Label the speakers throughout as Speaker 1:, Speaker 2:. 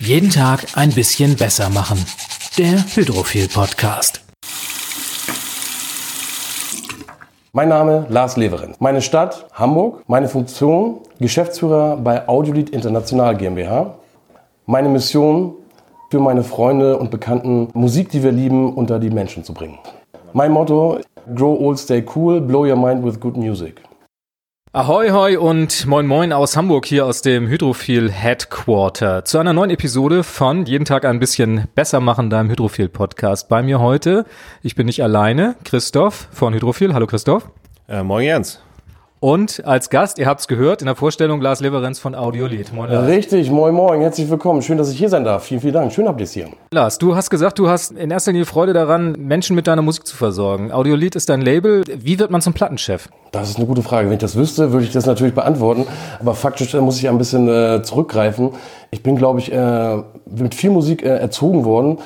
Speaker 1: Jeden Tag ein bisschen besser machen. Der Hydrophil Podcast.
Speaker 2: Mein Name Lars Leverenz. Meine Stadt Hamburg. Meine Funktion Geschäftsführer bei Audiolied International GmbH. Meine Mission für meine Freunde und Bekannten Musik, die wir lieben, unter die Menschen zu bringen. Mein Motto Grow old, stay cool, blow your mind with good music.
Speaker 1: Ahoi hoi und moin moin aus Hamburg hier aus dem Hydrophil Headquarter zu einer neuen Episode von Jeden Tag ein bisschen besser machen deinem Hydrophil Podcast. Bei mir heute, ich bin nicht alleine, Christoph von Hydrophil. Hallo Christoph.
Speaker 3: Äh, moin Jens.
Speaker 1: Und als Gast, ihr habt es gehört, in der Vorstellung Lars Leverenz von Audiolied.
Speaker 2: Moin Lars. Richtig, moin moin, herzlich willkommen. Schön, dass ich hier sein darf. Vielen, vielen Dank. Schön habt ihr es hier.
Speaker 1: Lars, du hast gesagt, du hast in erster Linie Freude daran, Menschen mit deiner Musik zu versorgen. Audiolied ist dein Label. Wie wird man zum Plattenchef?
Speaker 2: Das ist eine gute Frage. Wenn ich das wüsste, würde ich das natürlich beantworten. Aber faktisch äh, muss ich ein bisschen äh, zurückgreifen. Ich bin, glaube ich, äh, mit viel Musik äh, erzogen worden.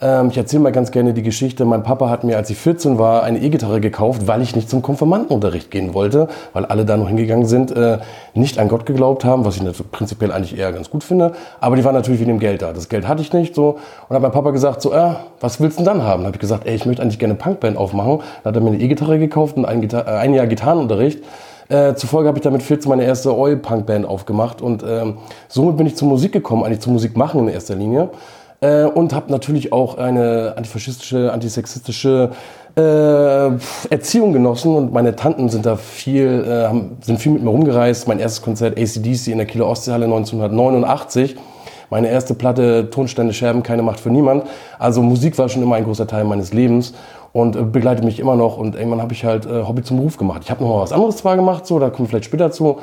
Speaker 2: Ähm, ich erzähle mal ganz gerne die Geschichte. Mein Papa hat mir, als ich 14 war, eine E-Gitarre gekauft, weil ich nicht zum Konfirmandenunterricht gehen wollte, weil alle da noch hingegangen sind, äh, nicht an Gott geglaubt haben, was ich prinzipiell eigentlich eher ganz gut finde. Aber die waren natürlich wegen dem Geld da. Das Geld hatte ich nicht so. Und hat mein Papa gesagt, so, äh, was willst du denn dann haben? Dann habe ich gesagt, ey, ich möchte eigentlich gerne eine Punkband aufmachen. Dann hat er mir eine E-Gitarre gekauft und ein, Gitar äh, ein Jahr Gitarrenunterricht. Äh, zufolge habe ich damit 14 meine erste Oi-Punk-Band aufgemacht und ähm, somit bin ich zur Musik gekommen, eigentlich zur Musik machen in erster Linie. Äh, und habe natürlich auch eine antifaschistische, antisexistische äh, Erziehung genossen und meine Tanten sind da viel, äh, haben, sind viel mit mir rumgereist. Mein erstes Konzert ACDC in der Kieler Ostseehalle 1989. Meine erste Platte Tonstände Scherben, keine Macht für niemand. Also Musik war schon immer ein großer Teil meines Lebens und äh, begleitet mich immer noch. Und irgendwann habe ich halt äh, Hobby zum Beruf gemacht. Ich habe noch mal was anderes zwar gemacht, so da kommen vielleicht später zu.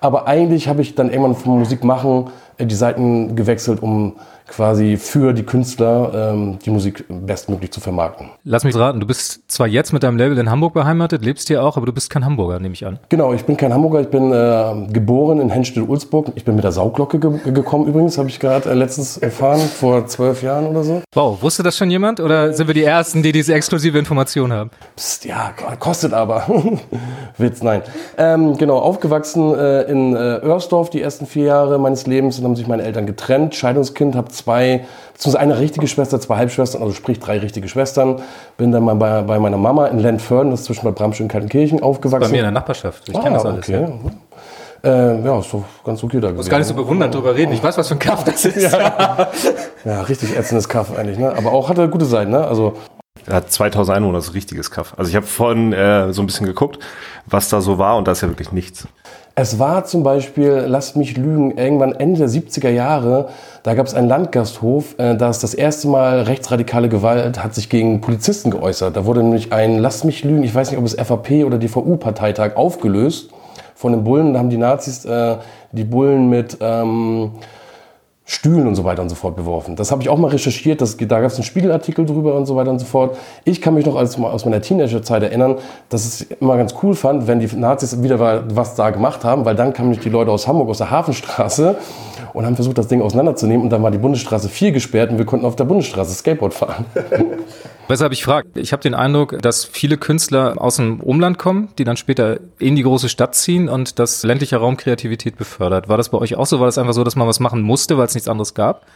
Speaker 2: Aber eigentlich habe ich dann irgendwann vom Musik machen äh, die Seiten gewechselt, um quasi für die Künstler ähm, die Musik bestmöglich zu vermarkten.
Speaker 1: Lass mich raten, du bist zwar jetzt mit deinem Label in Hamburg beheimatet, lebst hier auch, aber du bist kein Hamburger, nehme ich an.
Speaker 2: Genau, ich bin kein Hamburger, ich bin äh, geboren in Henstedt-Ulzburg. Ich bin mit der Sauglocke ge gekommen übrigens, habe ich gerade äh, letztens erfahren, vor zwölf Jahren oder so.
Speaker 1: Wow, wusste das schon jemand oder sind wir die Ersten, die diese exklusive Information haben?
Speaker 2: Psst, ja, kostet aber. Witz, nein. Ähm, genau, aufgewachsen äh, in äh, Oersdorf die ersten vier Jahre meines Lebens, dann haben sich meine Eltern getrennt, Scheidungskind, habe zwei, beziehungsweise eine richtige Schwester, zwei Halbschwestern, also sprich drei richtige Schwestern. Bin dann mal bei, bei meiner Mama in Lentförden, das ist zwischen Bad Bramstedt und Kaltenkirchen, aufgewachsen. Bei
Speaker 1: mir in der Nachbarschaft, ich ah, kenne das alles. Okay.
Speaker 2: Ja. Äh, ja, ist doch ganz okay da gewesen.
Speaker 1: Du musst gar nicht so bewundernd drüber reden. Ich weiß, was für ein Kaff das ist.
Speaker 2: ja. ja, richtig ätzendes Kaff eigentlich. Ne? Aber auch hatte gute Seiten. Ne? Also
Speaker 3: er hat 2000 Einwohner, das ist ein richtiges Kaff. Also ich habe vorhin äh, so ein bisschen geguckt, was da so war und da ist ja wirklich nichts.
Speaker 2: Es war zum Beispiel, lasst mich lügen, irgendwann Ende der 70er Jahre, da gab es einen Landgasthof, äh, da ist das erste Mal rechtsradikale Gewalt hat sich gegen Polizisten geäußert. Da wurde nämlich ein, lasst mich lügen, ich weiß nicht, ob es FAP oder DVU-Parteitag aufgelöst von den Bullen. Da haben die Nazis äh, die Bullen mit... Ähm, Stühlen und so weiter und so fort beworfen. Das habe ich auch mal recherchiert, das, da gab es einen Spiegelartikel drüber und so weiter und so fort. Ich kann mich noch als, aus meiner Teenagerzeit erinnern, dass ich es immer ganz cool fand, wenn die Nazis wieder was da gemacht haben, weil dann kamen die Leute aus Hamburg, aus der Hafenstraße und haben versucht, das Ding auseinanderzunehmen und dann war die Bundesstraße 4 gesperrt und wir konnten auf der Bundesstraße Skateboard fahren.
Speaker 1: Weshalb ich frage, ich habe den Eindruck, dass viele Künstler aus dem Umland kommen, die dann später in die große Stadt ziehen und das ländliche Raum Kreativität befördert. War das bei euch auch so? War das einfach so, dass man was machen musste, weil es nichts anderes gab?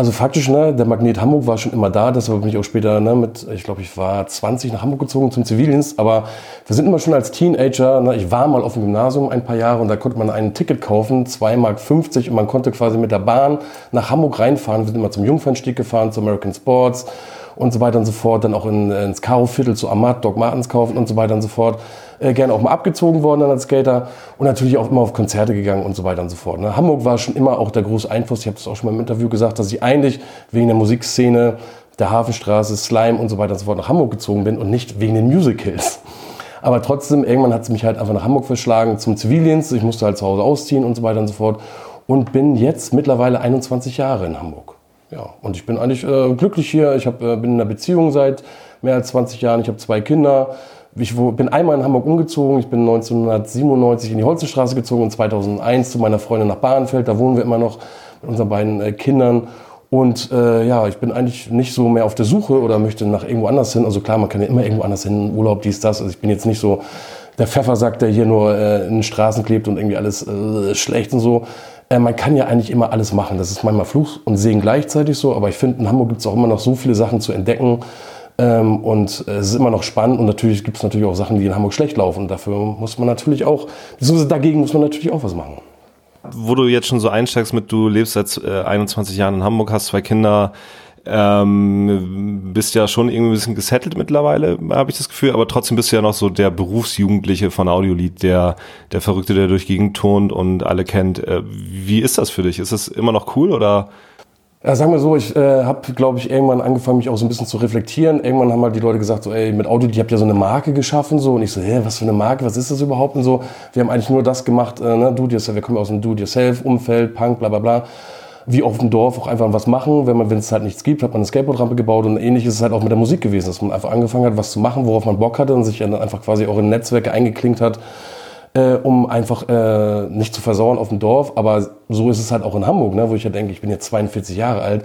Speaker 2: Also faktisch, ne, der Magnet Hamburg war schon immer da, deshalb bin ich auch später ne, mit, ich glaube, ich war 20 nach Hamburg gezogen zum Zivildienst, aber wir sind immer schon als Teenager, ne, ich war mal auf dem Gymnasium ein paar Jahre und da konnte man ein Ticket kaufen, 2,50 Mark und man konnte quasi mit der Bahn nach Hamburg reinfahren. Wir sind immer zum Jungfernstieg gefahren, zu American Sports und so weiter und so fort, dann auch in, ins Karo-Viertel zu Amat, Doc Martens kaufen und so weiter und so fort. Äh, gerne auch mal abgezogen worden dann als Skater und natürlich auch immer auf Konzerte gegangen und so weiter und so fort. Ne? Hamburg war schon immer auch der große Einfluss. Ich habe das auch schon mal im Interview gesagt, dass ich eigentlich wegen der Musikszene, der Hafenstraße, Slime und so weiter und so fort nach Hamburg gezogen bin und nicht wegen den Musicals. Aber trotzdem, irgendwann hat es mich halt einfach nach Hamburg verschlagen zum Zivildienst. Ich musste halt zu Hause ausziehen und so weiter und so fort. Und bin jetzt mittlerweile 21 Jahre in Hamburg. Ja, und ich bin eigentlich äh, glücklich hier. Ich hab, äh, bin in einer Beziehung seit mehr als 20 Jahren. Ich habe zwei Kinder. Ich bin einmal in Hamburg umgezogen. Ich bin 1997 in die Holzenstraße gezogen und 2001 zu meiner Freundin nach Bahnfeld. Da wohnen wir immer noch mit unseren beiden äh, Kindern. Und äh, ja, ich bin eigentlich nicht so mehr auf der Suche oder möchte nach irgendwo anders hin. Also klar, man kann ja immer irgendwo anders hin, Urlaub, dies, das. Also ich bin jetzt nicht so der Pfeffersack, der hier nur äh, in den Straßen klebt und irgendwie alles äh, schlecht und so äh, man kann ja eigentlich immer alles machen. Das ist manchmal Fluch und Segen gleichzeitig so, aber ich finde, in Hamburg gibt es auch immer noch so viele Sachen zu entdecken. Ähm, und äh, es ist immer noch spannend und natürlich gibt es natürlich auch Sachen, die in Hamburg schlecht laufen. Und dafür muss man natürlich auch, beziehungsweise dagegen muss man natürlich auch was machen.
Speaker 3: Wo du jetzt schon so einsteigst mit, du lebst seit äh, 21 Jahren in Hamburg, hast zwei Kinder, ähm, bist ja schon irgendwie ein bisschen gesettelt mittlerweile, habe ich das Gefühl, aber trotzdem bist du ja noch so der Berufsjugendliche von Audiolied, der, der Verrückte, der durch Gegend turnt und alle kennt. Äh, wie ist das für dich? Ist das immer noch cool oder?
Speaker 2: Ja, sagen wir so, ich äh, habe, glaube ich, irgendwann angefangen, mich auch so ein bisschen zu reflektieren. Irgendwann haben halt die Leute gesagt, so, ey, mit Audio, die habt ja so eine Marke geschaffen, so. Und ich so, hä, was für eine Marke, was ist das überhaupt? Und so, wir haben eigentlich nur das gemacht, äh, ne, do-it-yourself, wir kommen aus dem Do-it-yourself-Umfeld, Punk, bla, bla, bla wie auf dem Dorf auch einfach was machen. Wenn man, wenn es halt nichts gibt, hat man eine Skateboardrampe gebaut und ähnlich ist es halt auch mit der Musik gewesen, dass man einfach angefangen hat, was zu machen, worauf man Bock hatte und sich dann einfach quasi auch in Netzwerke eingeklinkt hat, äh, um einfach äh, nicht zu versauen auf dem Dorf. Aber so ist es halt auch in Hamburg, ne, wo ich ja halt denke, ich bin jetzt 42 Jahre alt.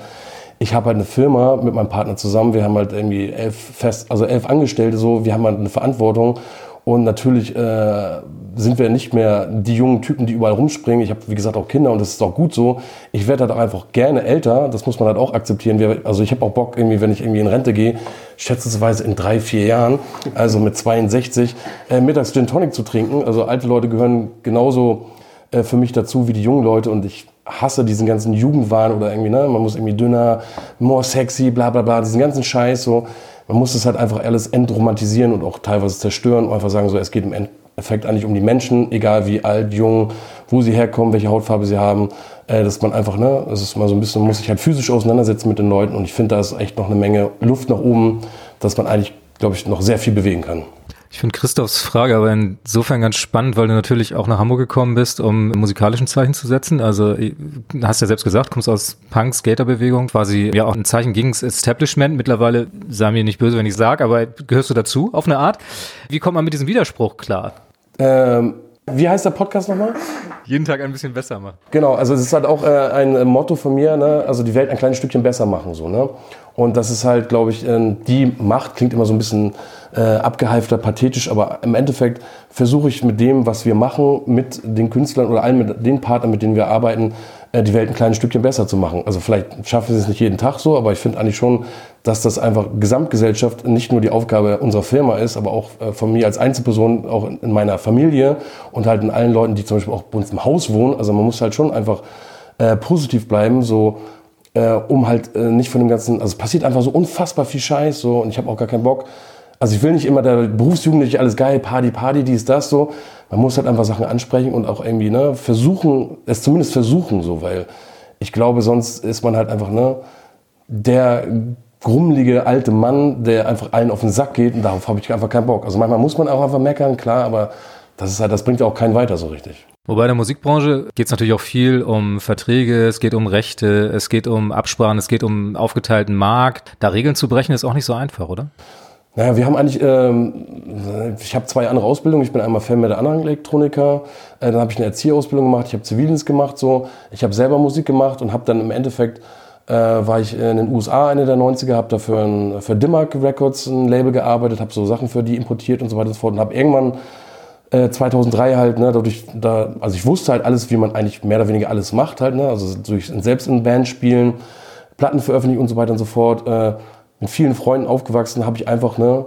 Speaker 2: Ich habe halt eine Firma mit meinem Partner zusammen. Wir haben halt irgendwie elf fest, also elf Angestellte so. Wir haben halt eine Verantwortung und natürlich äh, sind wir nicht mehr die jungen Typen, die überall rumspringen. Ich habe, wie gesagt, auch Kinder und das ist auch gut so. Ich werde halt auch einfach gerne älter. Das muss man halt auch akzeptieren. Wir, also ich habe auch Bock, irgendwie, wenn ich irgendwie in Rente gehe, schätzungsweise in drei, vier Jahren, also mit 62, äh, mittags Gin Tonic zu trinken. Also alte Leute gehören genauso äh, für mich dazu wie die jungen Leute und ich hasse diesen ganzen Jugendwahn oder irgendwie, ne, man muss irgendwie dünner, more sexy, bla bla bla, diesen ganzen Scheiß so man muss es halt einfach alles entromantisieren und auch teilweise zerstören und einfach sagen, so, es geht im Endeffekt eigentlich um die Menschen, egal wie alt, jung, wo sie herkommen, welche Hautfarbe sie haben, äh, dass man einfach, ne, das ist mal so ein bisschen, muss sich halt physisch auseinandersetzen mit den Leuten und ich finde, da ist echt noch eine Menge Luft nach oben, dass man eigentlich, glaube ich, noch sehr viel bewegen kann.
Speaker 1: Ich finde Christophs Frage aber insofern ganz spannend, weil du natürlich auch nach Hamburg gekommen bist, um musikalischen Zeichen zu setzen. Also hast ja selbst gesagt, kommst aus Punk, Skaterbewegung, quasi ja auch ein Zeichen gegen das Establishment. Mittlerweile sei mir nicht böse, wenn ich sage, aber gehörst du dazu auf eine Art. Wie kommt man mit diesem Widerspruch klar?
Speaker 2: Ähm, wie heißt der Podcast nochmal?
Speaker 1: Jeden Tag ein bisschen besser machen.
Speaker 2: Genau, also es ist halt auch äh, ein Motto von mir, ne? also die Welt ein kleines Stückchen besser machen. So, ne? Und das ist halt, glaube ich, äh, die Macht klingt immer so ein bisschen äh, abgehalfter, pathetisch, aber im Endeffekt versuche ich mit dem, was wir machen, mit den Künstlern oder allen mit den Partnern, mit denen wir arbeiten, äh, die Welt ein kleines Stückchen besser zu machen. Also vielleicht schaffen wir es nicht jeden Tag so, aber ich finde eigentlich schon, dass das einfach Gesamtgesellschaft nicht nur die Aufgabe unserer Firma ist, aber auch äh, von mir als Einzelperson, auch in meiner Familie und halt in allen Leuten, die zum Beispiel auch bei uns im Haus wohnen. Also man muss halt schon einfach äh, positiv bleiben, so äh, um halt äh, nicht von dem ganzen, also es passiert einfach so unfassbar viel Scheiß so und ich habe auch gar keinen Bock. Also ich will nicht immer der Berufsjugendliche alles geil, Party, Party, dies, das so. Man muss halt einfach Sachen ansprechen und auch irgendwie ne, versuchen, es zumindest versuchen so, weil ich glaube, sonst ist man halt einfach ne, der grummelige alte Mann, der einfach allen auf den Sack geht und darauf habe ich einfach keinen Bock. Also manchmal muss man auch einfach meckern, klar, aber das ist halt, das bringt ja auch keinen weiter so richtig.
Speaker 1: Wobei in der Musikbranche geht es natürlich auch viel um Verträge, es geht um Rechte, es geht um Absprachen, es geht um aufgeteilten Markt. Da Regeln zu brechen ist auch nicht so einfach, oder?
Speaker 2: Naja, wir haben eigentlich, ähm, ich habe zwei andere Ausbildungen. Ich bin einmal Fan mit der anderen Elektroniker, äh, dann habe ich eine Erzieherausbildung gemacht, ich habe Zivildienst gemacht, so. Ich habe selber Musik gemacht und habe dann im Endeffekt, äh, war ich in den USA Ende der 90er, habe dafür ein, für Dimmark Records ein Label gearbeitet, habe so Sachen für die importiert und so weiter und so fort und habe irgendwann 2003 äh, halt, ne, dadurch, da, also ich wusste halt alles, wie man eigentlich mehr oder weniger alles macht halt, ne, also durch selbst in Band spielen, Platten veröffentlichen und so weiter und so fort. Äh, mit vielen Freunden aufgewachsen, habe ich einfach ne,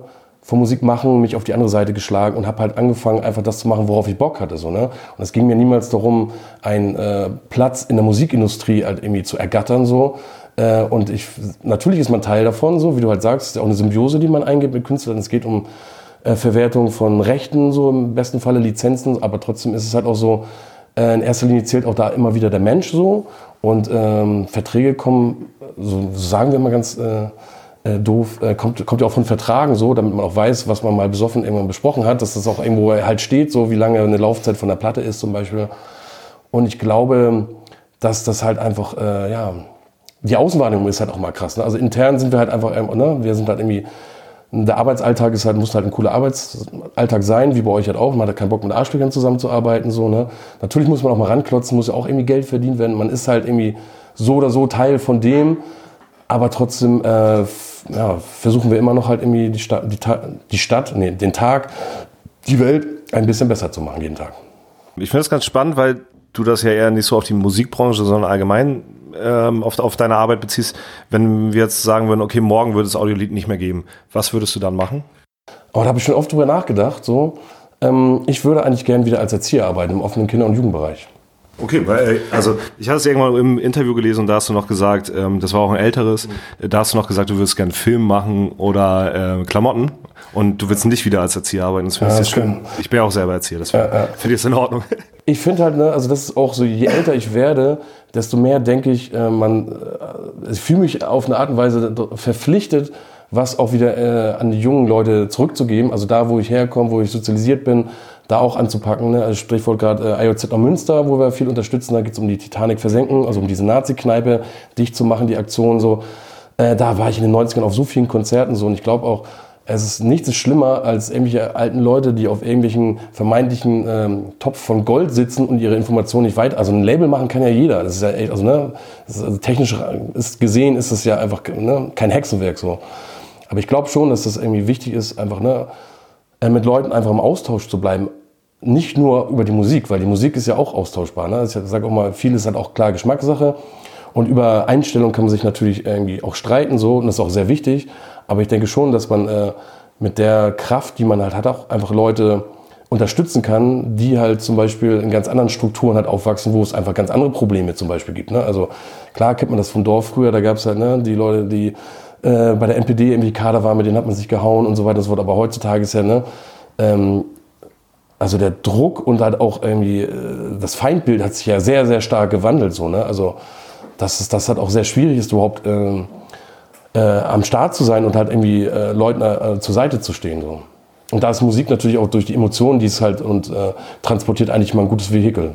Speaker 2: von Musik machen mich auf die andere Seite geschlagen und habe halt angefangen, einfach das zu machen, worauf ich Bock hatte. So, ne? Und es ging mir niemals darum, einen äh, Platz in der Musikindustrie halt irgendwie zu ergattern. So. Äh, und ich, natürlich ist man Teil davon, so wie du halt sagst, ist ja auch eine Symbiose, die man eingeht mit Künstlern. Es geht um äh, Verwertung von Rechten, so im besten Falle Lizenzen, aber trotzdem ist es halt auch so, äh, in erster Linie zählt auch da immer wieder der Mensch so. Und ähm, Verträge kommen, so sagen wir mal ganz äh, doof, äh, kommt, kommt ja auch von Vertragen so, damit man auch weiß, was man mal besoffen irgendwann besprochen hat, dass das auch irgendwo halt steht, so wie lange eine Laufzeit von der Platte ist zum Beispiel. Und ich glaube, dass das halt einfach, äh, ja, die Außenwahrnehmung ist halt auch mal krass. Ne? Also intern sind wir halt einfach, ne? wir sind halt irgendwie der Arbeitsalltag ist halt, muss halt ein cooler Arbeitsalltag sein, wie bei euch halt auch. Man hat keinen Bock mit Arschlöchern zusammenzuarbeiten, so, ne. Natürlich muss man auch mal ranklotzen, muss ja auch irgendwie Geld verdient werden. Man ist halt irgendwie so oder so Teil von dem. Aber trotzdem, äh, ja, versuchen wir immer noch halt irgendwie die Stadt, die, die Stadt, nee, den Tag, die Welt ein bisschen besser zu machen jeden Tag.
Speaker 3: Ich finde das ganz spannend, weil du das ja eher nicht so auf die Musikbranche, sondern allgemein ähm, auf, auf deine Arbeit beziehst, wenn wir jetzt sagen würden, okay, morgen würde es Audiolied nicht mehr geben, was würdest du dann machen?
Speaker 2: Oh, da habe ich schon oft drüber nachgedacht. So. Ähm, ich würde eigentlich gern wieder als Erzieher arbeiten im offenen Kinder- und Jugendbereich.
Speaker 3: Okay, weil, also ich hatte es irgendwann im Interview gelesen und da hast du noch gesagt, ähm, das war auch ein älteres, mhm. da hast du noch gesagt, du würdest gerne Film machen oder äh, Klamotten und du willst nicht wieder als Erzieher arbeiten. Das finde ja, ich schön. Ich bin ja auch selber Erzieher, das finde ja, ja. find ich in Ordnung.
Speaker 2: Ich finde halt, ne, also das ist auch so, je älter ich werde, desto mehr denke ich, äh, man, äh, ich fühle mich auf eine Art und Weise verpflichtet, was auch wieder äh, an die jungen Leute zurückzugeben. Also da, wo ich herkomme, wo ich sozialisiert bin, da auch anzupacken. Ne? Also Sprichwort gerade äh, IOZ am Münster, wo wir viel unterstützen. Da geht es um die Titanic versenken, also um diese Nazi-Kneipe dicht zu machen, die Aktion so. Äh, da war ich in den 90ern auf so vielen Konzerten so und ich glaube auch, es ist nichts schlimmer als irgendwelche alten Leute, die auf irgendwelchen vermeintlichen ähm, Topf von Gold sitzen und ihre Informationen nicht weit. Also ein Label machen kann ja jeder. Das ist ja echt, also ne, ist, also technisch ist gesehen ist es ja einfach ne, kein Hexenwerk so. Aber ich glaube schon, dass das irgendwie wichtig ist, einfach ne, mit Leuten einfach im Austausch zu bleiben. Nicht nur über die Musik, weil die Musik ist ja auch austauschbar. Ne? Ich sage auch mal, vieles hat auch klar Geschmackssache. Und über Einstellung kann man sich natürlich irgendwie auch streiten, so, und das ist auch sehr wichtig. Aber ich denke schon, dass man äh, mit der Kraft, die man halt hat, auch einfach Leute unterstützen kann, die halt zum Beispiel in ganz anderen Strukturen halt aufwachsen, wo es einfach ganz andere Probleme zum Beispiel gibt. Ne? Also klar kennt man das vom Dorf früher, da gab es halt ne, die Leute, die äh, bei der NPD irgendwie Kader waren, mit denen hat man sich gehauen und so weiter und so. Aber heutzutage ist ja, ne, ähm, also der Druck und halt auch irgendwie äh, das Feindbild hat sich ja sehr, sehr stark gewandelt. So, ne? Also dass es das halt auch sehr schwierig ist, überhaupt äh, äh, am Start zu sein und halt irgendwie äh, Leuten zur Seite zu stehen. So. Und da ist Musik natürlich auch durch die Emotionen, die es halt und transportiert eigentlich mal ein gutes Vehikel.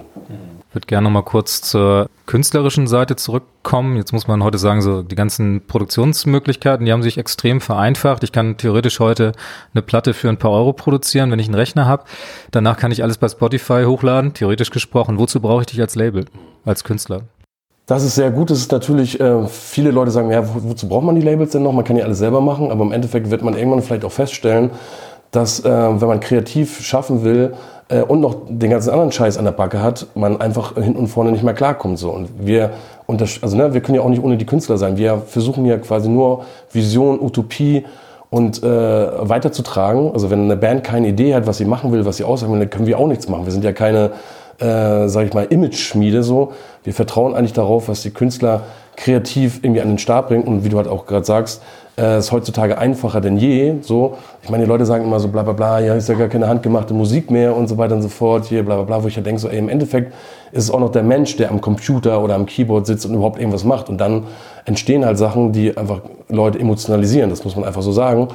Speaker 1: Ich würde gerne noch mal kurz zur künstlerischen Seite zurückkommen. Jetzt muss man heute sagen, so die ganzen Produktionsmöglichkeiten, die haben sich extrem vereinfacht. Ich kann theoretisch heute eine Platte für ein paar Euro produzieren, wenn ich einen Rechner habe. Danach kann ich alles bei Spotify hochladen, theoretisch gesprochen. Wozu brauche ich dich als Label, als Künstler?
Speaker 2: Das ist sehr gut. Das ist natürlich, äh, viele Leute sagen, ja, wozu braucht man die Labels denn noch? Man kann ja alles selber machen, aber im Endeffekt wird man irgendwann vielleicht auch feststellen, dass äh, wenn man kreativ schaffen will äh, und noch den ganzen anderen Scheiß an der Backe hat, man einfach hinten und vorne nicht mehr klarkommt. So. Und wir, also, ne, wir können ja auch nicht ohne die Künstler sein. Wir versuchen ja quasi nur Vision, Utopie und äh, weiterzutragen. Also wenn eine Band keine Idee hat, was sie machen will, was sie aussagen will, dann können wir auch nichts machen. Wir sind ja keine äh, sage ich mal, Image-Schmiede so. Wir vertrauen eigentlich darauf, was die Künstler kreativ irgendwie an den Start bringen. Und wie du halt auch gerade sagst, äh, ist heutzutage einfacher denn je. So, ich meine, die Leute sagen immer so bla bla bla, ja, ist ja gar keine handgemachte Musik mehr und so weiter und so fort, hier bla bla bla, wo ich ja denke, so, ey, im Endeffekt ist es auch noch der Mensch, der am Computer oder am Keyboard sitzt und überhaupt irgendwas macht. Und dann entstehen halt Sachen, die einfach Leute emotionalisieren, das muss man einfach so sagen.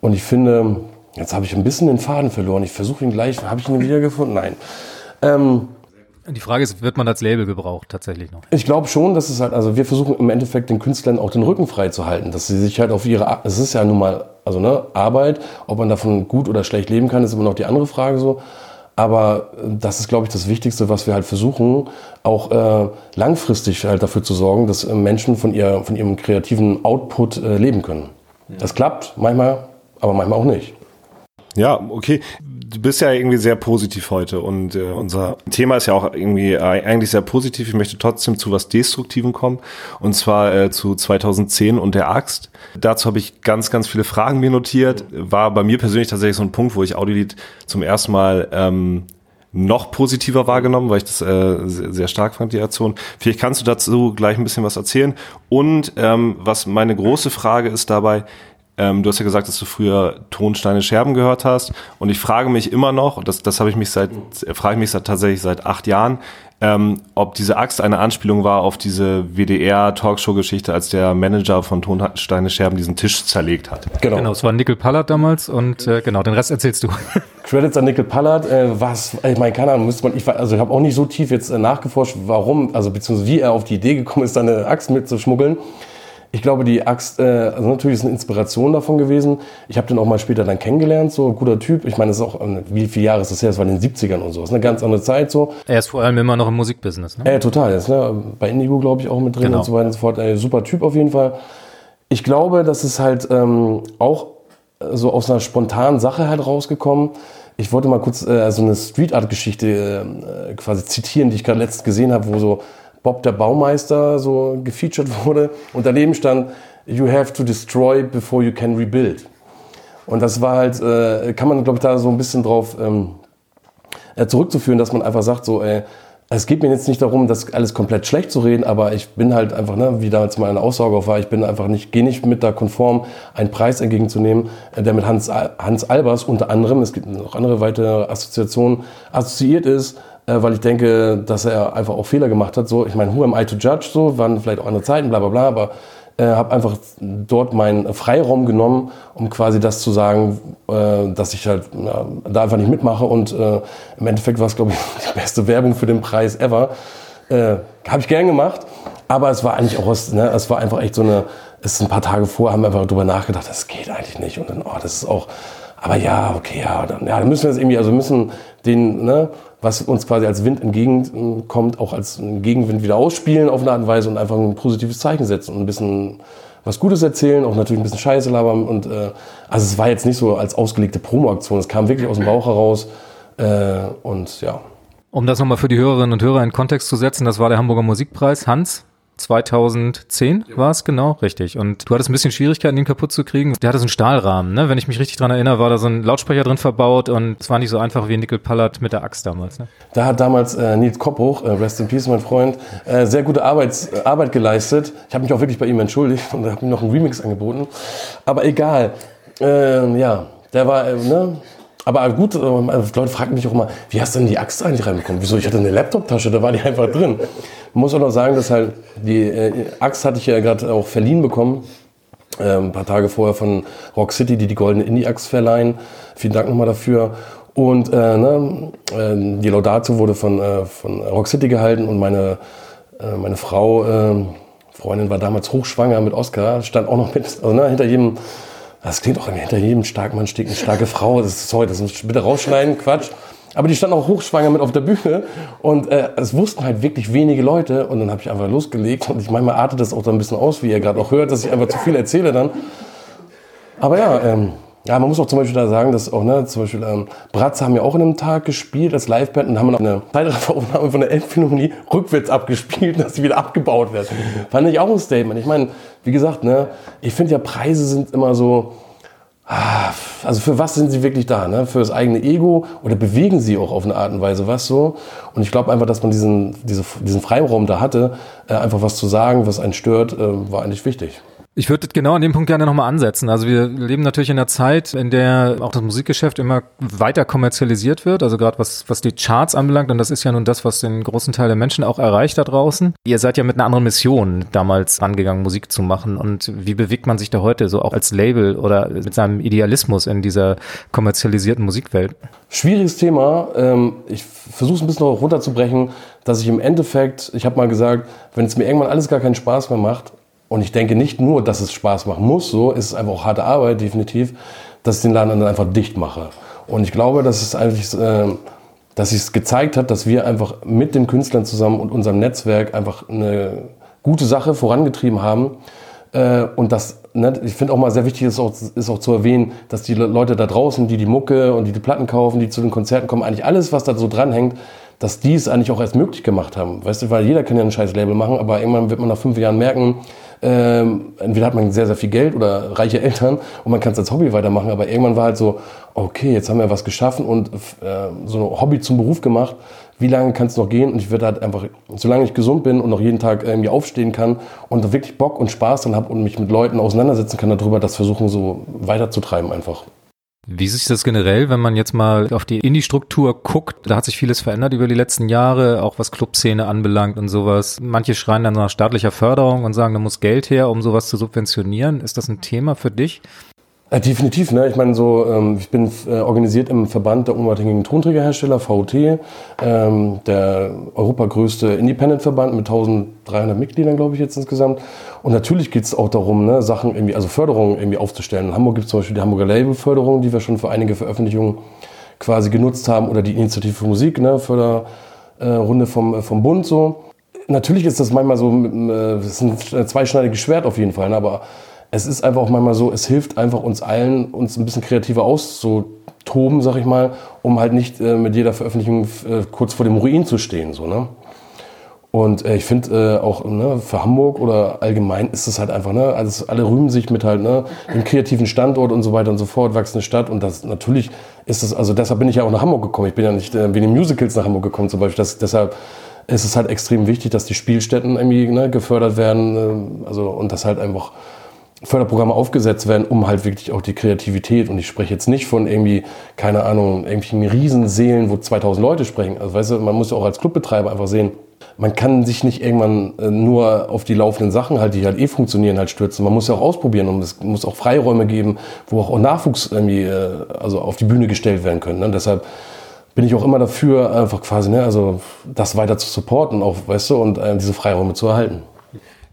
Speaker 2: Und ich finde, jetzt habe ich ein bisschen den Faden verloren. Ich versuche ihn gleich, habe ich ihn wieder gefunden? Nein. Ähm,
Speaker 1: die Frage ist, wird man als Label gebraucht tatsächlich noch?
Speaker 2: Ich glaube schon, dass es halt, also wir versuchen im Endeffekt den Künstlern auch den Rücken frei zu halten, dass sie sich halt auf ihre, es ist ja nun mal, also ne, Arbeit, ob man davon gut oder schlecht leben kann, ist immer noch die andere Frage so. Aber äh, das ist, glaube ich, das Wichtigste, was wir halt versuchen, auch äh, langfristig halt dafür zu sorgen, dass äh, Menschen von, ihr, von ihrem kreativen Output äh, leben können. Ja. Das klappt manchmal, aber manchmal auch nicht.
Speaker 3: Ja, okay du bist ja irgendwie sehr positiv heute und äh, unser Thema ist ja auch irgendwie äh, eigentlich sehr positiv. Ich möchte trotzdem zu was Destruktivem kommen und zwar äh, zu 2010 und der Axt. Dazu habe ich ganz, ganz viele Fragen mir notiert. War bei mir persönlich tatsächlich so ein Punkt, wo ich Audiolied zum ersten Mal ähm, noch positiver wahrgenommen, weil ich das äh, sehr, sehr stark fand, die Aktion. Vielleicht kannst du dazu gleich ein bisschen was erzählen. Und ähm, was meine große Frage ist dabei, ähm, du hast ja gesagt, dass du früher Tonsteine Scherben gehört hast. Und ich frage mich immer noch, das, das habe ich mich seit, frage ich mich seit, tatsächlich seit acht Jahren, ähm, ob diese Axt eine Anspielung war auf diese WDR-Talkshow-Geschichte, als der Manager von Tonsteine Scherben diesen Tisch zerlegt hat.
Speaker 1: Genau, genau es war Nickel Pallard damals und äh, genau, den Rest erzählst du.
Speaker 2: Credits an Nickel Pallard, äh, was, ich meine, keine Ahnung, müsste man, ich, also ich habe auch nicht so tief jetzt äh, nachgeforscht, warum, also beziehungsweise wie er auf die Idee gekommen ist, da eine Axt mitzuschmuggeln. Ich glaube, die Axt, äh, also natürlich ist eine Inspiration davon gewesen. Ich habe den auch mal später dann kennengelernt, so ein guter Typ. Ich meine, das ist auch, äh, wie viele Jahre ist das her? Das war in den 70ern und so. Das ist eine ganz andere Zeit so.
Speaker 1: Er ist vor allem immer noch im Musikbusiness,
Speaker 2: ne? Äh, total. Er ist ne, bei Indigo, glaube ich, auch mit drin genau. und so weiter und so fort. Äh, super Typ auf jeden Fall. Ich glaube, das ist halt ähm, auch so aus einer spontanen Sache halt rausgekommen. ich wollte mal kurz äh, so eine Street Art Geschichte äh, quasi zitieren, die ich gerade letztens gesehen habe, wo so Bob der Baumeister so gefeatured wurde und daneben stand, you have to destroy before you can rebuild. Und das war halt, äh, kann man glaube ich da so ein bisschen drauf ähm, äh, zurückzuführen, dass man einfach sagt, so, ey, es geht mir jetzt nicht darum, das alles komplett schlecht zu reden, aber ich bin halt einfach, ne, wie damals meine Aussage auch war, ich bin einfach nicht, gehe nicht mit da konform, einen Preis entgegenzunehmen, äh, der mit Hans, Hans Albers unter anderem, es gibt noch andere weitere Assoziationen, assoziiert ist, äh, weil ich denke, dass er einfach auch Fehler gemacht hat. So, ich meine, who am I to judge? So, waren vielleicht auch andere Zeiten, bla bla bla, aber äh, habe einfach dort meinen Freiraum genommen, um quasi das zu sagen, äh, dass ich halt ja, da einfach nicht mitmache. Und äh, im Endeffekt war es, glaube ich, die beste Werbung für den Preis ever. Äh, habe ich gern gemacht, aber es war eigentlich auch was, ne, es war einfach echt so eine, es ist ein paar Tage vor, haben wir einfach drüber nachgedacht, das geht eigentlich nicht. Und dann, oh, das ist auch, aber ja, okay, ja, dann, ja, dann müssen wir das irgendwie, also müssen den, ne, was uns quasi als Wind entgegenkommt, auch als Gegenwind wieder ausspielen auf eine Art und Weise und einfach ein positives Zeichen setzen und ein bisschen was Gutes erzählen, auch natürlich ein bisschen Scheiße labern. Und äh, also es war jetzt nicht so als ausgelegte Promo-Aktion, es kam wirklich aus dem Bauch heraus. Äh, und ja.
Speaker 1: Um das nochmal für die Hörerinnen und Hörer in Kontext zu setzen, das war der Hamburger Musikpreis. Hans, 2010 war es genau, richtig. Und du hattest ein bisschen Schwierigkeiten, ihn kaputt zu kriegen. Der hatte so einen Stahlrahmen, ne? Wenn ich mich richtig dran erinnere, war da so ein Lautsprecher drin verbaut und es war nicht so einfach wie Nickel Pallard mit der Axt damals. Ne?
Speaker 2: Da hat damals äh, Nils Kopphoch, äh, Rest in Peace, mein Freund, äh, sehr gute Arbeits, äh, Arbeit geleistet. Ich habe mich auch wirklich bei ihm entschuldigt und habe ihm noch einen Remix angeboten. Aber egal. Ähm, ja, der war, äh, ne? Aber gut, äh, Leute fragen mich auch immer, wie hast du denn die Axt eigentlich reinbekommen? Wieso? Ich hatte eine Laptop-Tasche, da war die einfach drin. Man muss auch noch sagen, dass halt die äh, Axt hatte ich ja gerade auch verliehen bekommen. Äh, ein paar Tage vorher von Rock City, die die goldene Indie-Axt verleihen. Vielen Dank nochmal dafür. Und äh, ne, äh, die Laudatio wurde von, äh, von Rock City gehalten und meine, äh, meine Frau, Freundin war damals hochschwanger mit Oscar, stand auch noch mit, also, ne, hinter jedem das klingt auch hinter jedem starken Mann steht eine starke Frau. Das ist, sorry, das muss bitte rausschneiden, Quatsch. Aber die stand auch hochschwanger mit auf der Bühne und äh, es wussten halt wirklich wenige Leute und dann habe ich einfach losgelegt und ich manchmal artet das auch so ein bisschen aus, wie ihr gerade auch hört, dass ich einfach zu viel erzähle dann. Aber ja, ähm, ja, man muss auch zum Beispiel da sagen, dass auch, ne, zum Beispiel ähm, Bratz haben ja auch in einem Tag gespielt als Liveband und haben noch eine Zeitrafferaufnahme von der Elbphilharmonie rückwärts abgespielt, dass sie wieder abgebaut wird. Fand ich auch ein Statement. Ich meine, wie gesagt, ne, ich finde ja Preise sind immer so, Ah, also für was sind sie wirklich da? Ne? Für das eigene Ego oder bewegen sie auch auf eine Art und Weise was so? Und ich glaube einfach, dass man diesen, diese, diesen Freiraum da hatte, äh, einfach was zu sagen, was einen stört, äh, war eigentlich wichtig.
Speaker 1: Ich würde genau an dem Punkt gerne nochmal ansetzen. Also wir leben natürlich in einer Zeit, in der auch das Musikgeschäft immer weiter kommerzialisiert wird. Also gerade was, was die Charts anbelangt. Und das ist ja nun das, was den großen Teil der Menschen auch erreicht da draußen. Ihr seid ja mit einer anderen Mission damals angegangen, Musik zu machen. Und wie bewegt man sich da heute so auch als Label oder mit seinem Idealismus in dieser kommerzialisierten Musikwelt?
Speaker 2: Schwieriges Thema. Ähm, ich versuche es ein bisschen runterzubrechen, dass ich im Endeffekt, ich habe mal gesagt, wenn es mir irgendwann alles gar keinen Spaß mehr macht, und ich denke nicht nur, dass es Spaß machen muss, so ist es einfach auch harte Arbeit, definitiv, dass ich den Laden dann einfach dicht mache. Und ich glaube, dass es eigentlich, äh, dass es gezeigt hat, dass wir einfach mit den Künstlern zusammen und unserem Netzwerk einfach eine gute Sache vorangetrieben haben. Äh, und das, ne, ich finde auch mal sehr wichtig ist auch, ist auch zu erwähnen, dass die Leute da draußen, die die Mucke und die die Platten kaufen, die zu den Konzerten kommen, eigentlich alles, was da so dranhängt, dass die es eigentlich auch erst möglich gemacht haben. Weißt du, weil jeder kann ja ein scheiß Label machen, aber irgendwann wird man nach fünf Jahren merken, ähm, entweder hat man sehr, sehr viel Geld oder reiche Eltern und man kann es als Hobby weitermachen, aber irgendwann war halt so, okay, jetzt haben wir was geschaffen und äh, so ein Hobby zum Beruf gemacht. Wie lange kann es noch gehen? Und ich werde halt einfach, solange ich gesund bin und noch jeden Tag irgendwie aufstehen kann und wirklich Bock und Spaß dann habe und mich mit Leuten auseinandersetzen kann darüber, das versuchen so weiterzutreiben einfach.
Speaker 1: Wie ist das generell, wenn man jetzt mal auf die Indie-Struktur guckt? Da hat sich vieles verändert über die letzten Jahre, auch was Clubszene anbelangt und sowas. Manche schreien dann nach staatlicher Förderung und sagen, da muss Geld her, um sowas zu subventionieren. Ist das ein Thema für dich?
Speaker 2: Ja, definitiv. Ne? Ich meine, so, ähm, ich bin äh, organisiert im Verband der unabhängigen Tonträgerhersteller, VOT, ähm, der europagrößte Independent-Verband mit 1300 Mitgliedern, glaube ich, jetzt insgesamt. Und natürlich geht es auch darum, ne, Sachen irgendwie, also Förderungen irgendwie aufzustellen. In Hamburg gibt es zum Beispiel die Hamburger Label-Förderung, die wir schon für einige Veröffentlichungen quasi genutzt haben, oder die Initiative für Musik, ne, Förderrunde vom, vom Bund so. Natürlich ist das manchmal so, äh, das ist ein zweischneidiges Schwert auf jeden Fall, ne, aber es ist einfach auch manchmal so, es hilft einfach uns allen, uns ein bisschen kreativer auszutoben, sag ich mal, um halt nicht äh, mit jeder Veröffentlichung äh, kurz vor dem Ruin zu stehen. So, ne? Und äh, ich finde äh, auch ne, für Hamburg oder allgemein ist es halt einfach, ne, also alle rühmen sich mit halt ne, dem kreativen Standort und so weiter und so fort, wachsende Stadt. Und das natürlich ist es, also deshalb bin ich ja auch nach Hamburg gekommen. Ich bin ja nicht äh, wegen den Musicals nach Hamburg gekommen zum Beispiel. Das, deshalb ist es halt extrem wichtig, dass die Spielstätten irgendwie ne, gefördert werden. Äh, also und das halt einfach Förderprogramme aufgesetzt werden, um halt wirklich auch die Kreativität. Und ich spreche jetzt nicht von irgendwie, keine Ahnung, irgendwelchen Riesenseelen, wo 2000 Leute sprechen. Also weißt du, man muss ja auch als Clubbetreiber einfach sehen, man kann sich nicht irgendwann äh, nur auf die laufenden Sachen halt, die halt eh funktionieren, halt stürzen. Man muss ja auch ausprobieren und es muss auch Freiräume geben, wo auch Nachwuchs irgendwie äh, also auf die Bühne gestellt werden können. Ne? Deshalb bin ich auch immer dafür, einfach quasi, ne, also das weiter zu supporten, auch, weißt du, und äh, diese Freiräume zu erhalten.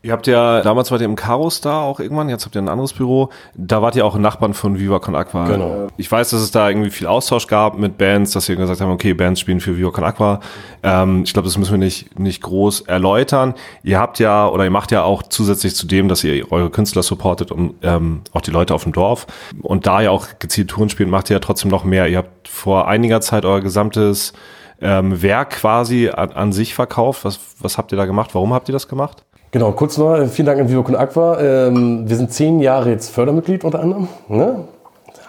Speaker 3: Ihr habt ja, damals wart ihr im Karos da auch irgendwann, jetzt habt ihr ein anderes Büro. Da wart ihr auch Nachbarn von Viva Con Aqua.
Speaker 2: Genau.
Speaker 3: Ich weiß, dass es da irgendwie viel Austausch gab mit Bands, dass ihr gesagt habt, okay, Bands spielen für Viva Con Aqua. Ähm, ich glaube, das müssen wir nicht, nicht groß erläutern. Ihr habt ja, oder ihr macht ja auch zusätzlich zu dem, dass ihr eure Künstler supportet und ähm, auch die Leute auf dem Dorf. Und da ihr auch gezielt Touren spielt, macht ihr ja trotzdem noch mehr. Ihr habt vor einiger Zeit euer gesamtes ähm, Werk quasi an, an sich verkauft. Was, was habt ihr da gemacht? Warum habt ihr das gemacht?
Speaker 2: Genau, kurz noch, äh, vielen Dank an Con Aqua. Ähm, wir sind zehn Jahre jetzt Fördermitglied unter anderem. Ne?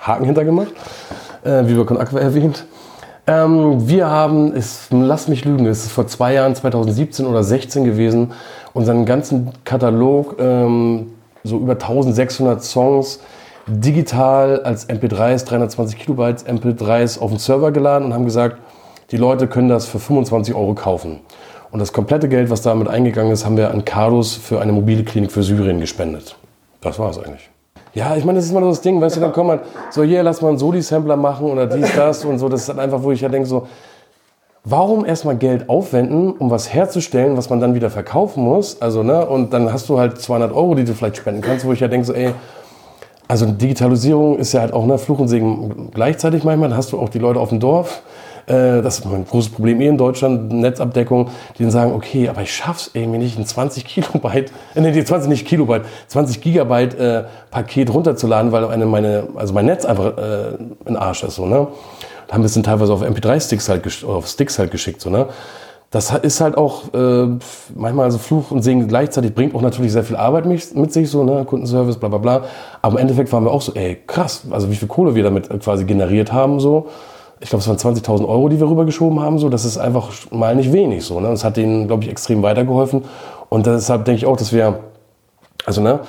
Speaker 2: Haken hintergemacht. Äh, Con Aqua erwähnt. Ähm, wir haben, es, lass mich lügen, es ist vor zwei Jahren, 2017 oder 16 gewesen, unseren ganzen Katalog, ähm, so über 1600 Songs, digital als MP3s, 320 Kilobytes MP3s auf den Server geladen und haben gesagt, die Leute können das für 25 Euro kaufen. Und das komplette Geld, was damit eingegangen ist, haben wir an Cardus für eine mobile Klinik für Syrien gespendet. Das war es eigentlich. Ja, ich meine, das ist mal so das Ding, weißt du, dann kommt man so, hier, lass mal einen Soli-Sampler machen oder dies, das und so. Das ist dann einfach, wo ich ja denke so, warum erstmal Geld aufwenden, um was herzustellen, was man dann wieder verkaufen muss? Also, ne, und dann hast du halt 200 Euro, die du vielleicht spenden kannst, wo ich ja denke so, ey, also Digitalisierung ist ja halt auch ne, Fluch und Segen gleichzeitig manchmal. Da hast du auch die Leute auf dem Dorf, äh, das ist ein großes Problem eh in Deutschland, Netzabdeckung, die dann sagen, okay, aber ich schaff's irgendwie nicht, ein 20 Kilobyte, äh, nee, 20 nicht Kilobyte, 20 Gigabyte äh, Paket runterzuladen, weil eine meine, also mein Netz einfach äh, in Arsch ist, so, ne? Da haben wir es dann teilweise auf MP3-Sticks halt, auf Sticks halt geschickt, so, ne? Das ist halt auch äh, manchmal also Fluch und Segen gleichzeitig, bringt auch natürlich sehr viel Arbeit mit, mit sich, so, ne, Kundenservice, bla bla bla. Aber im Endeffekt waren wir auch so, ey, krass, also wie viel Kohle wir damit quasi generiert haben, so ich glaube, es waren 20.000 Euro, die wir rübergeschoben haben. So, das ist einfach mal nicht wenig. So, ne? Das hat denen, glaube ich, extrem weitergeholfen. Und deshalb denke ich auch, dass wir, also ne,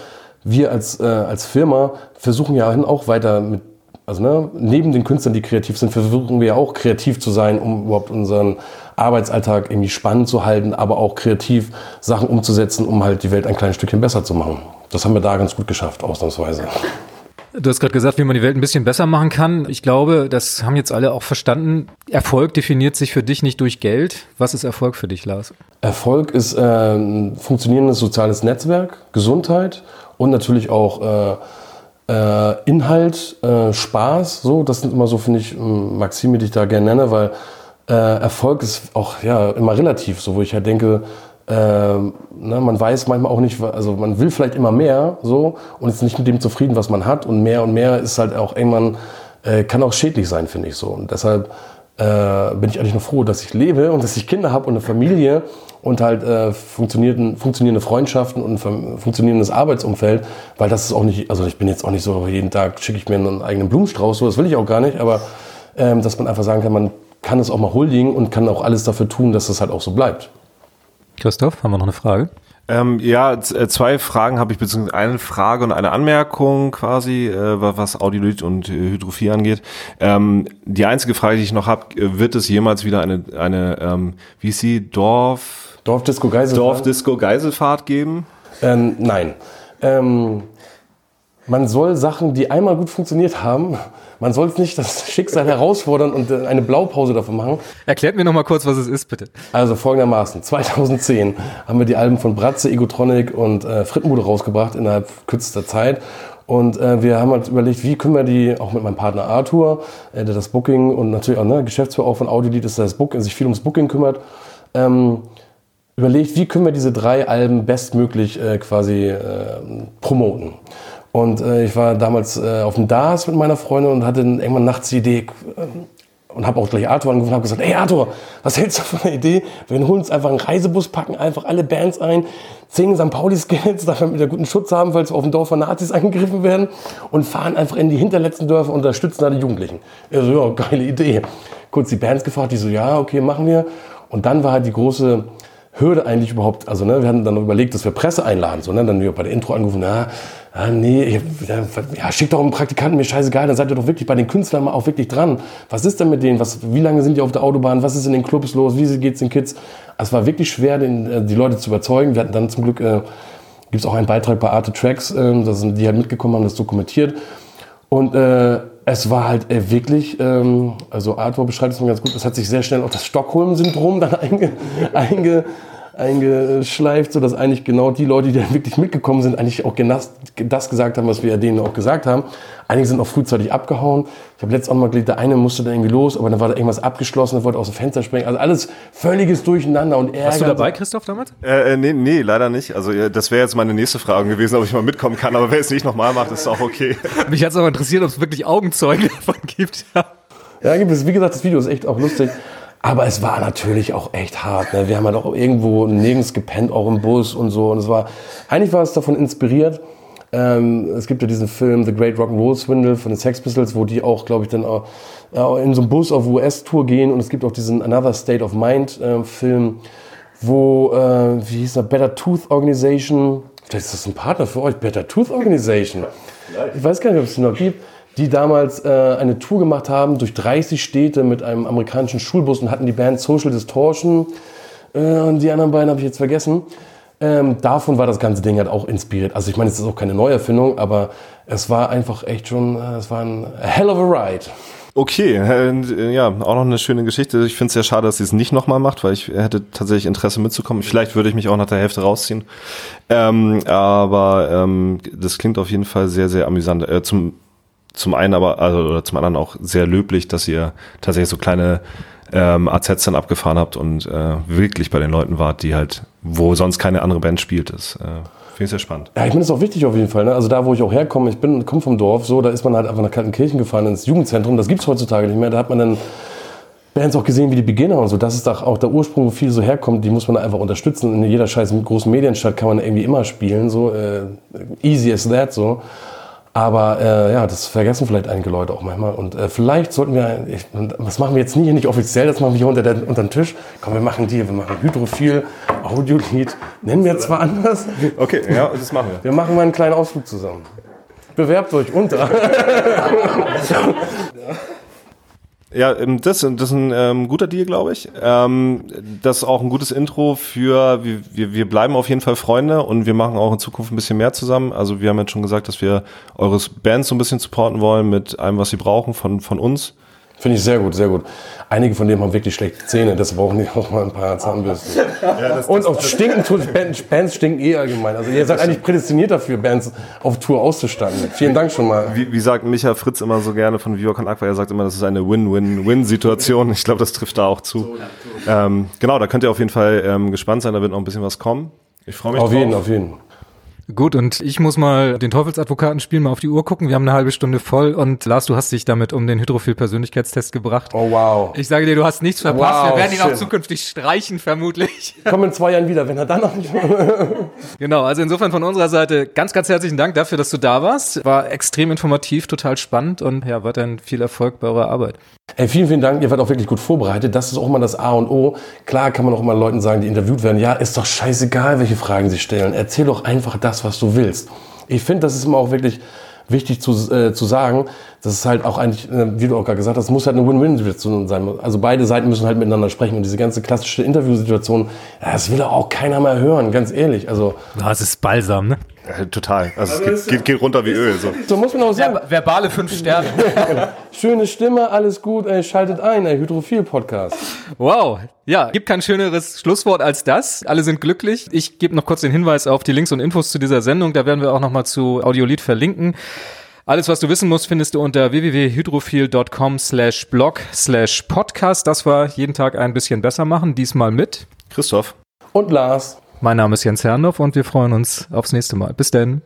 Speaker 2: wir als, äh, als Firma versuchen ja auch weiter mit, also ne, neben den Künstlern, die kreativ sind, versuchen wir ja auch kreativ zu sein, um überhaupt unseren Arbeitsalltag irgendwie spannend zu halten, aber auch kreativ Sachen umzusetzen, um halt die Welt ein kleines Stückchen besser zu machen. Das haben wir da ganz gut geschafft, ausnahmsweise.
Speaker 1: Du hast gerade gesagt, wie man die Welt ein bisschen besser machen kann. Ich glaube, das haben jetzt alle auch verstanden. Erfolg definiert sich für dich nicht durch Geld. Was ist Erfolg für dich, Lars?
Speaker 2: Erfolg ist ein funktionierendes soziales Netzwerk, Gesundheit und natürlich auch äh, äh, Inhalt, äh, Spaß. So, das sind immer so, finde ich, Maxime, die ich da gerne nenne, weil äh, Erfolg ist auch ja immer relativ, so wo ich halt denke, ähm, ne, man weiß manchmal auch nicht, also man will vielleicht immer mehr so und ist nicht mit dem zufrieden, was man hat und mehr und mehr ist halt auch irgendwann, äh, kann auch schädlich sein, finde ich so. Und deshalb äh, bin ich eigentlich nur froh, dass ich lebe und dass ich Kinder habe und eine Familie und halt äh, funktionierende, Freundschaften und ein funktionierendes Arbeitsumfeld, weil das ist auch nicht, also ich bin jetzt auch nicht so, jeden Tag schicke ich mir einen eigenen Blumenstrauß, so das will ich auch gar nicht, aber ähm, dass man einfach sagen kann, man kann es auch mal huldigen und kann auch alles dafür tun, dass es das halt auch so bleibt.
Speaker 1: Christoph, haben wir noch eine Frage?
Speaker 3: Ähm, ja, äh, zwei Fragen habe ich, beziehungsweise eine Frage und eine Anmerkung quasi, äh, was Audiolyt und äh, Hydrophie angeht. Ähm, die einzige Frage, die ich noch habe, äh, wird es jemals wieder eine, eine ähm, wie ist sie, Dorf...
Speaker 2: Dorfdisco Geiselfahrt?
Speaker 3: Dorfdisco Geiselfahrt geben?
Speaker 2: Ähm, nein. Ähm, man soll Sachen, die einmal gut funktioniert haben, man soll nicht das Schicksal herausfordern und äh, eine Blaupause davon machen.
Speaker 1: Erklärt mir noch mal kurz, was es ist, bitte.
Speaker 2: Also folgendermaßen. 2010 haben wir die Alben von Bratze, Egotronic und äh, Frittenbude rausgebracht innerhalb kürzester Zeit. Und äh, wir haben halt überlegt, wie können wir die, auch mit meinem Partner Arthur, äh, der das Booking und natürlich auch ne, Geschäftsführer auch von Audiolied ist, der das Booking, sich viel ums Booking kümmert, ähm, überlegt, wie können wir diese drei Alben bestmöglich äh, quasi äh, promoten. Und äh, ich war damals äh, auf dem DAS mit meiner Freundin und hatte irgendwann nachts die Idee, äh, und habe auch gleich Arthur angerufen und habe gesagt, ey Arthur, was hältst du von der Idee? Wir holen uns einfach einen Reisebus, packen einfach alle Bands ein, zehn St. Pauli-Skills, damit wir guten Schutz haben, falls wir auf dem Dorf von Nazis angegriffen werden und fahren einfach in die hinterletzten Dörfer und unterstützen da die Jugendlichen. Er so, ja, geile Idee. Kurz die Bands gefragt, die so, ja, okay, machen wir. Und dann war halt die große Hürde eigentlich überhaupt, also ne, wir hatten dann überlegt, dass wir Presse einladen, so, ne, dann wir bei der Intro angerufen, na, ah, nee, ja, schickt doch einen Praktikanten, mir scheißegal, dann seid ihr doch wirklich bei den Künstlern mal auch wirklich dran. Was ist denn mit denen? Was, wie lange sind die auf der Autobahn? Was ist in den Clubs los? Wie geht's den Kids? Also es war wirklich schwer, den, äh, die Leute zu überzeugen. Wir hatten dann zum Glück, äh, gibt es auch einen Beitrag bei Arte Tracks, äh, sind die halt mitgekommen, haben das dokumentiert. Und äh, es war halt äh, wirklich, ähm, also Arthur beschreibt es mir ganz gut, es hat sich sehr schnell auch das Stockholm-Syndrom dann einge, einge, eingeschleift, sodass eigentlich genau die Leute, die dann wirklich mitgekommen sind, eigentlich auch das gesagt haben, was wir denen auch gesagt haben. Einige sind auch frühzeitig abgehauen. Ich habe letztes Mal gelegt, der eine musste da irgendwie los, aber dann war da irgendwas abgeschlossen, der wollte aus dem Fenster springen. Also alles völliges Durcheinander und Ärger.
Speaker 1: Warst du dabei, Christoph, damals?
Speaker 3: Äh, äh, nee, nee, leider nicht. Also das wäre jetzt meine nächste Frage gewesen, ob ich mal mitkommen kann, aber wer es nicht nochmal macht, ist auch okay.
Speaker 1: Mich hat es aber interessiert, ob es wirklich Augenzeugen davon gibt.
Speaker 2: Ja, gibt es. Wie gesagt, das Video ist echt auch lustig. Aber es war natürlich auch echt hart. Ne? Wir haben halt auch irgendwo nirgends gepennt, auch im Bus und so. Und es war, eigentlich war es davon inspiriert. Ähm, es gibt ja diesen Film The Great Rock'n'Roll Swindle von den Sex Pistols, wo die auch, glaube ich, dann auch, äh, in so einem Bus auf US-Tour gehen. Und es gibt auch diesen Another State of Mind äh, Film, wo, äh, wie hieß der, Better Tooth Organization. Vielleicht ist das ein Partner für euch, Better Tooth Organization. Ich weiß gar nicht, ob es die noch gibt die damals äh, eine Tour gemacht haben durch 30 Städte mit einem amerikanischen Schulbus und hatten die Band Social Distortion äh, und die anderen beiden habe ich jetzt vergessen. Ähm, davon war das ganze Ding halt auch inspiriert. Also ich meine, es ist auch keine Neuerfindung, aber es war einfach echt schon, äh, es war ein hell of a ride.
Speaker 3: Okay, äh, ja, auch noch eine schöne Geschichte. Ich finde es sehr schade, dass sie es nicht nochmal macht, weil ich hätte tatsächlich Interesse mitzukommen. Vielleicht würde ich mich auch nach der Hälfte rausziehen. Ähm, aber ähm, das klingt auf jeden Fall sehr, sehr amüsant. Äh, zum zum einen aber, also oder zum anderen auch sehr löblich, dass ihr tatsächlich so kleine ähm, AZs dann abgefahren habt und äh, wirklich bei den Leuten wart, die halt, wo sonst keine andere Band spielt. Das äh, finde ich sehr spannend.
Speaker 2: Ja, ich finde das auch wichtig auf jeden Fall. Ne? Also da, wo ich auch herkomme, ich bin komme vom Dorf, so, da ist man halt einfach nach Kaltenkirchen gefahren ins Jugendzentrum. Das gibt's heutzutage nicht mehr. Da hat man dann Bands auch gesehen wie die Beginner und so. Das ist auch der Ursprung, wo viel so herkommt. Die muss man einfach unterstützen. In jeder scheiß großen Medienstadt kann man irgendwie immer spielen. So äh, easy as that. So. Aber äh, ja, das vergessen vielleicht einige Leute auch manchmal. Und äh, vielleicht sollten wir, ich, das machen wir jetzt nie, nicht offiziell, das machen wir hier unter, der, unter den Tisch. Komm, wir machen die, wir machen Hydrophil, Audiolied. Nennen wir zwar anders.
Speaker 3: Okay, ja, das machen wir.
Speaker 2: Wir machen mal einen kleinen Ausflug zusammen. Bewerbt euch unter.
Speaker 3: Ja, ähm, das, das ist ein ähm, guter Deal, glaube ich. Ähm, das ist auch ein gutes Intro für, wir, wir, wir bleiben auf jeden Fall Freunde und wir machen auch in Zukunft ein bisschen mehr zusammen. Also wir haben jetzt schon gesagt, dass wir eure Bands so ein bisschen supporten wollen mit allem, was sie brauchen von, von uns.
Speaker 2: Finde ich sehr gut, sehr gut. Einige von denen haben wirklich schlechte Zähne, das brauchen die auch mal ein paar Zahnbürsten. Ja, und auch stinken tut, Bands stinken eh allgemein. Also ihr seid eigentlich prädestiniert dafür, Bands auf Tour auszustatten. Vielen Dank schon mal.
Speaker 3: Wie, wie sagt Micha Fritz immer so gerne von Viva Con Aqua, er sagt immer, das ist eine Win-Win-Win-Situation. Ich glaube, das trifft da auch zu. Ähm, genau, da könnt ihr auf jeden Fall ähm, gespannt sein, da wird noch ein bisschen was kommen.
Speaker 2: Ich freue mich Auf drauf. jeden, auf jeden.
Speaker 1: Gut, und ich muss mal den Teufelsadvokaten spielen, mal auf die Uhr gucken. Wir haben eine halbe Stunde voll und Lars, du hast dich damit um den Hydrophil-Persönlichkeitstest gebracht.
Speaker 2: Oh wow.
Speaker 1: Ich sage dir, du hast nichts verpasst. Wow, Wir werden ihn schön. auch zukünftig streichen, vermutlich.
Speaker 2: Komm in zwei Jahren wieder, wenn er dann noch nicht.
Speaker 1: genau, also insofern von unserer Seite ganz, ganz herzlichen Dank dafür, dass du da warst. War extrem informativ, total spannend und ja, weiterhin viel Erfolg bei eurer Arbeit.
Speaker 2: Hey, vielen, vielen Dank. Ihr wart auch wirklich gut vorbereitet. Das ist auch mal das A und O. Klar kann man auch immer Leuten sagen, die interviewt werden, ja, ist doch scheißegal, welche Fragen sie stellen. Erzähl doch einfach das, was du willst. Ich finde, das ist immer auch wirklich wichtig zu, äh, zu sagen, das ist halt auch eigentlich, äh, wie du auch gerade gesagt hast, muss halt eine Win-Win-Situation sein. Also beide Seiten müssen halt miteinander sprechen und diese ganze klassische Interviewsituation, ja, das will auch keiner mehr hören, ganz ehrlich. Also,
Speaker 1: das ist balsam, ne?
Speaker 3: Ja, total. Also, also es geht, geht, geht, runter wie Öl. So,
Speaker 2: so muss man auch sagen.
Speaker 1: Ver verbale fünf Sterne.
Speaker 2: Schöne Stimme, alles gut. Ey, schaltet ein, ey, Hydrophil-Podcast.
Speaker 1: Wow. Ja, gibt kein schöneres Schlusswort als das. Alle sind glücklich. Ich gebe noch kurz den Hinweis auf die Links und Infos zu dieser Sendung. Da werden wir auch noch mal zu Audiolied verlinken. Alles, was du wissen musst, findest du unter www.hydrophil.com slash blog slash podcast. Das war jeden Tag ein bisschen besser machen. Diesmal mit
Speaker 3: Christoph
Speaker 2: und Lars.
Speaker 1: Mein Name ist Jens Herrndorf und wir freuen uns aufs nächste Mal. Bis denn.